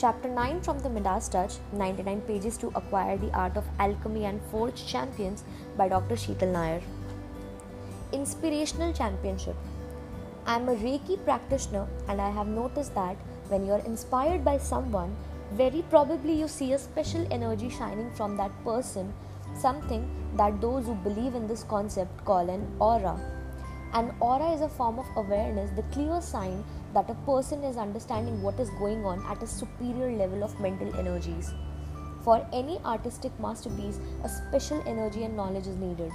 Chapter 9 from the Midas Touch 99 pages to acquire the art of alchemy and forge champions by Dr. Sheetal Nair. Inspirational Championship I am a Reiki practitioner and I have noticed that when you are inspired by someone, very probably you see a special energy shining from that person, something that those who believe in this concept call an aura. An aura is a form of awareness, the clear sign that a person is understanding what is going on at a superior level of mental energies. For any artistic masterpiece, a special energy and knowledge is needed.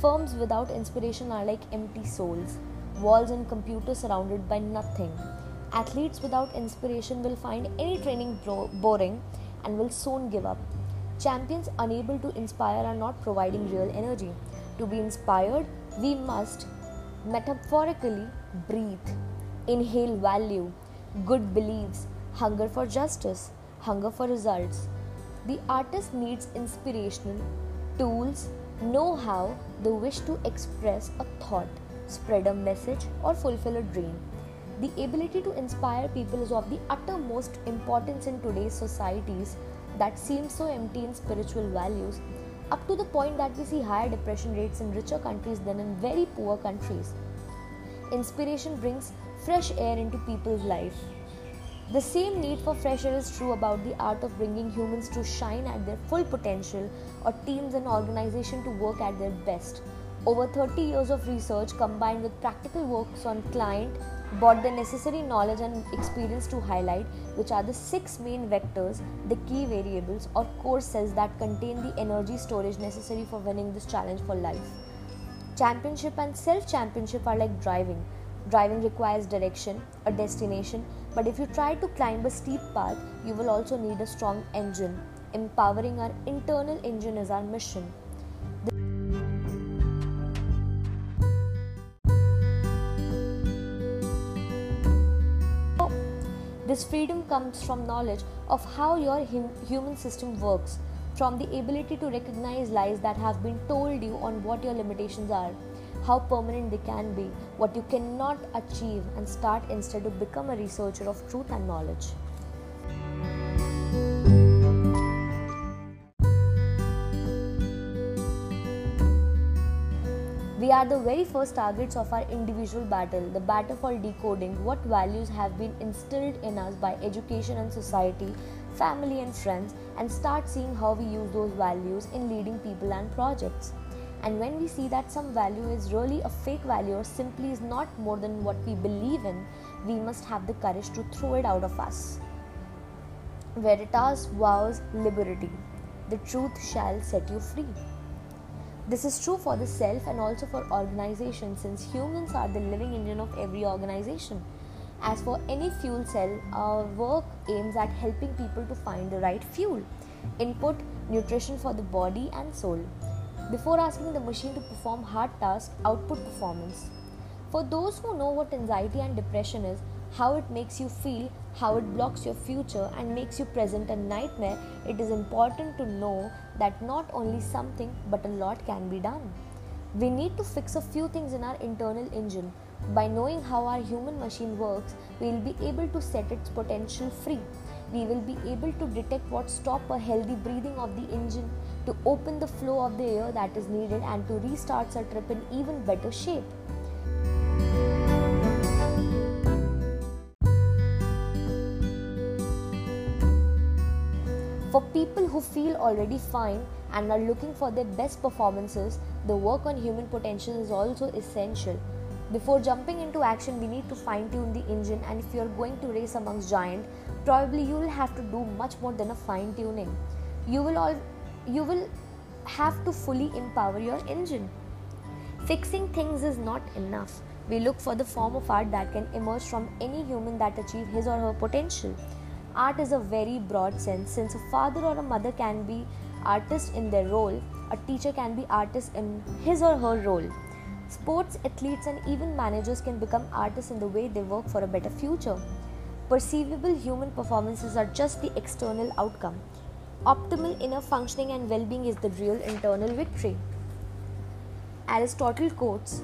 Firms without inspiration are like empty souls, walls and computers surrounded by nothing. Athletes without inspiration will find any training boring and will soon give up. Champions unable to inspire are not providing real energy. To be inspired, we must metaphorically breathe, inhale value, good beliefs, hunger for justice, hunger for results. The artist needs inspirational tools, know how, the wish to express a thought, spread a message, or fulfill a dream. The ability to inspire people is of the uttermost importance in today's societies that seem so empty in spiritual values, up to the point that we see higher depression rates in richer countries than in very poor countries. Inspiration brings fresh air into people's life. The same need for fresh air is true about the art of bringing humans to shine at their full potential or teams and organizations to work at their best. Over 30 years of research combined with practical works on client brought the necessary knowledge and experience to highlight which are the six main vectors, the key variables or core cells that contain the energy storage necessary for winning this challenge for life. Championship and self championship are like driving. Driving requires direction, a destination, but if you try to climb a steep path, you will also need a strong engine. Empowering our internal engine is our mission. This freedom comes from knowledge of how your hum- human system works, from the ability to recognize lies that have been told you on what your limitations are, how permanent they can be, what you cannot achieve, and start instead to become a researcher of truth and knowledge. We are the very first targets of our individual battle, the battle for decoding what values have been instilled in us by education and society, family and friends, and start seeing how we use those values in leading people and projects. And when we see that some value is really a fake value or simply is not more than what we believe in, we must have the courage to throw it out of us. Veritas vos liberabit. The truth shall set you free. This is true for the self and also for organizations since humans are the living engine of every organization. As for any fuel cell, our work aims at helping people to find the right fuel, input, nutrition for the body and soul, before asking the machine to perform hard tasks, output performance. For those who know what anxiety and depression is, how it makes you feel, how it blocks your future and makes you present a nightmare, it is important to know that not only something but a lot can be done. We need to fix a few things in our internal engine. By knowing how our human machine works, we will be able to set its potential free. We will be able to detect what stop a healthy breathing of the engine, to open the flow of the air that is needed and to restart our trip in even better shape. For people who feel already fine and are looking for their best performances, the work on human potential is also essential. Before jumping into action, we need to fine tune the engine, and if you are going to race amongst giants, probably you will have to do much more than a fine tuning. You will all you will have to fully empower your engine. Fixing things is not enough. We look for the form of art that can emerge from any human that achieve his or her potential. Art is a very broad sense since a father or a mother can be artist in their role, a teacher can be artist in his or her role. Sports athletes and even managers can become artists in the way they work for a better future. Perceivable human performances are just the external outcome. Optimal inner functioning and well being is the real internal victory. Aristotle quotes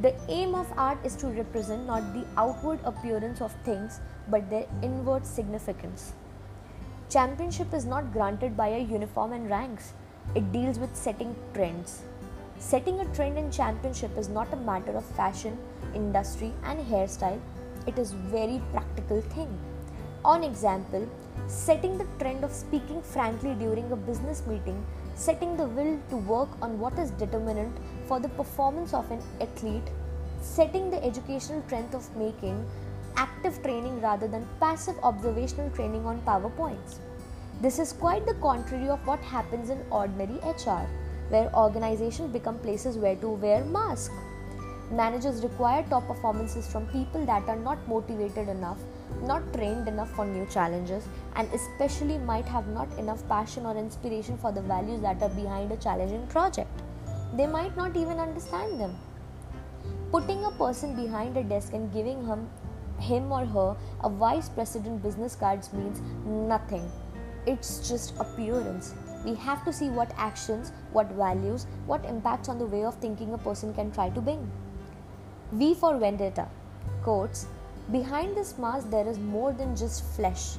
The aim of art is to represent not the outward appearance of things but their inward significance. Championship is not granted by a uniform and ranks, it deals with setting trends. Setting a trend in championship is not a matter of fashion, industry, and hairstyle, it is very practical thing. On example, setting the trend of speaking frankly during a business meeting, setting the will to work on what is determinant for the performance of an athlete, setting the educational trend of making active training rather than passive observational training on PowerPoints. This is quite the contrary of what happens in ordinary HR, where organizations become places where to wear masks. Managers require top performances from people that are not motivated enough, not trained enough for new challenges, and especially might have not enough passion or inspiration for the values that are behind a challenging project. They might not even understand them. Putting a person behind a desk and giving him him or her a vice president business cards means nothing. It's just appearance. We have to see what actions, what values, what impacts on the way of thinking a person can try to bring. V for Vendetta. Quotes Behind this mask, there is more than just flesh.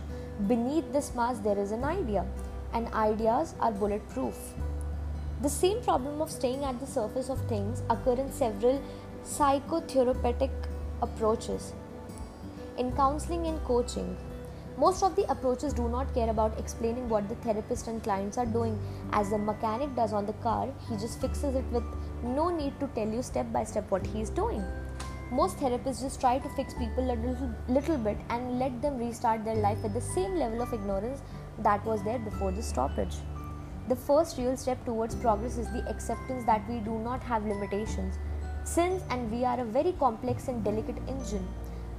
Beneath this mask, there is an idea, and ideas are bulletproof. The same problem of staying at the surface of things occur in several psychotherapeutic approaches in counseling and coaching, most of the approaches do not care about explaining what the therapist and clients are doing. As the mechanic does on the car, he just fixes it with no need to tell you step by step what he is doing. Most therapists just try to fix people a little, little bit and let them restart their life with the same level of ignorance that was there before the stoppage. The first real step towards progress is the acceptance that we do not have limitations. Since and we are a very complex and delicate engine,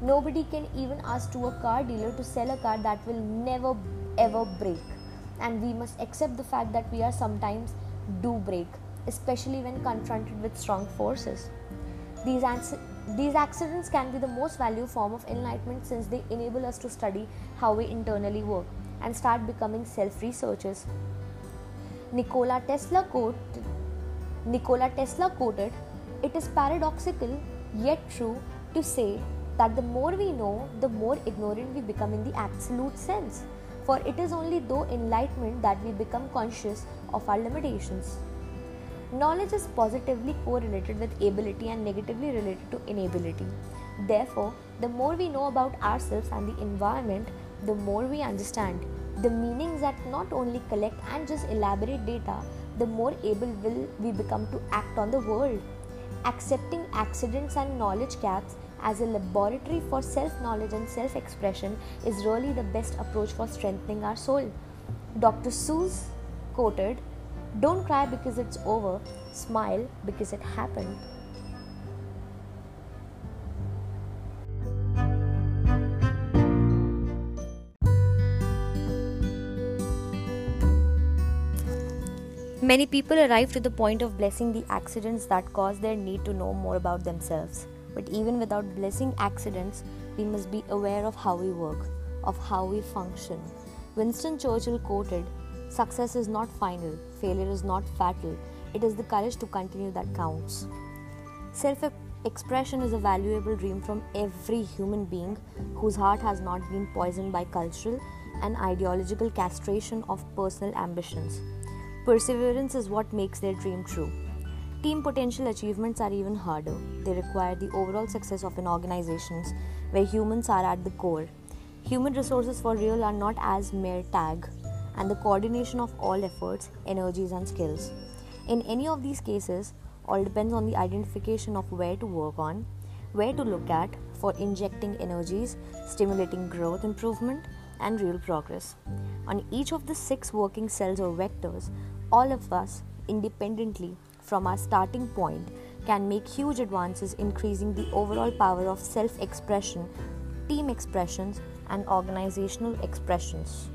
Nobody can even ask to a car dealer to sell a car that will never ever break. And we must accept the fact that we are sometimes do break, especially when confronted with strong forces. These, ans- these accidents can be the most valuable form of enlightenment since they enable us to study how we internally work and start becoming self researchers. Nikola Tesla quoted, Nikola Tesla quoted, It is paradoxical yet true to say that the more we know, the more ignorant we become in the absolute sense. For it is only through enlightenment that we become conscious of our limitations. Knowledge is positively correlated with ability and negatively related to inability. Therefore, the more we know about ourselves and the environment, the more we understand. The meanings that not only collect and just elaborate data, the more able will we become to act on the world. Accepting accidents and knowledge gaps as a laboratory for self knowledge and self expression is really the best approach for strengthening our soul. Dr. Seuss quoted, Don't cry because it's over, smile because it happened. Many people arrive to the point of blessing the accidents that cause their need to know more about themselves. But even without blessing accidents, we must be aware of how we work, of how we function. Winston Churchill quoted Success is not final, failure is not fatal, it is the courage to continue that counts. Self expression is a valuable dream from every human being whose heart has not been poisoned by cultural and ideological castration of personal ambitions. Perseverance is what makes their dream true. Team potential achievements are even harder. They require the overall success of an organization where humans are at the core. Human resources for real are not as mere tag, and the coordination of all efforts, energies, and skills. In any of these cases, all depends on the identification of where to work on, where to look at for injecting energies, stimulating growth improvement, and real progress. On each of the six working cells or vectors, all of us independently from our starting point can make huge advances increasing the overall power of self expression, team expressions, and organizational expressions.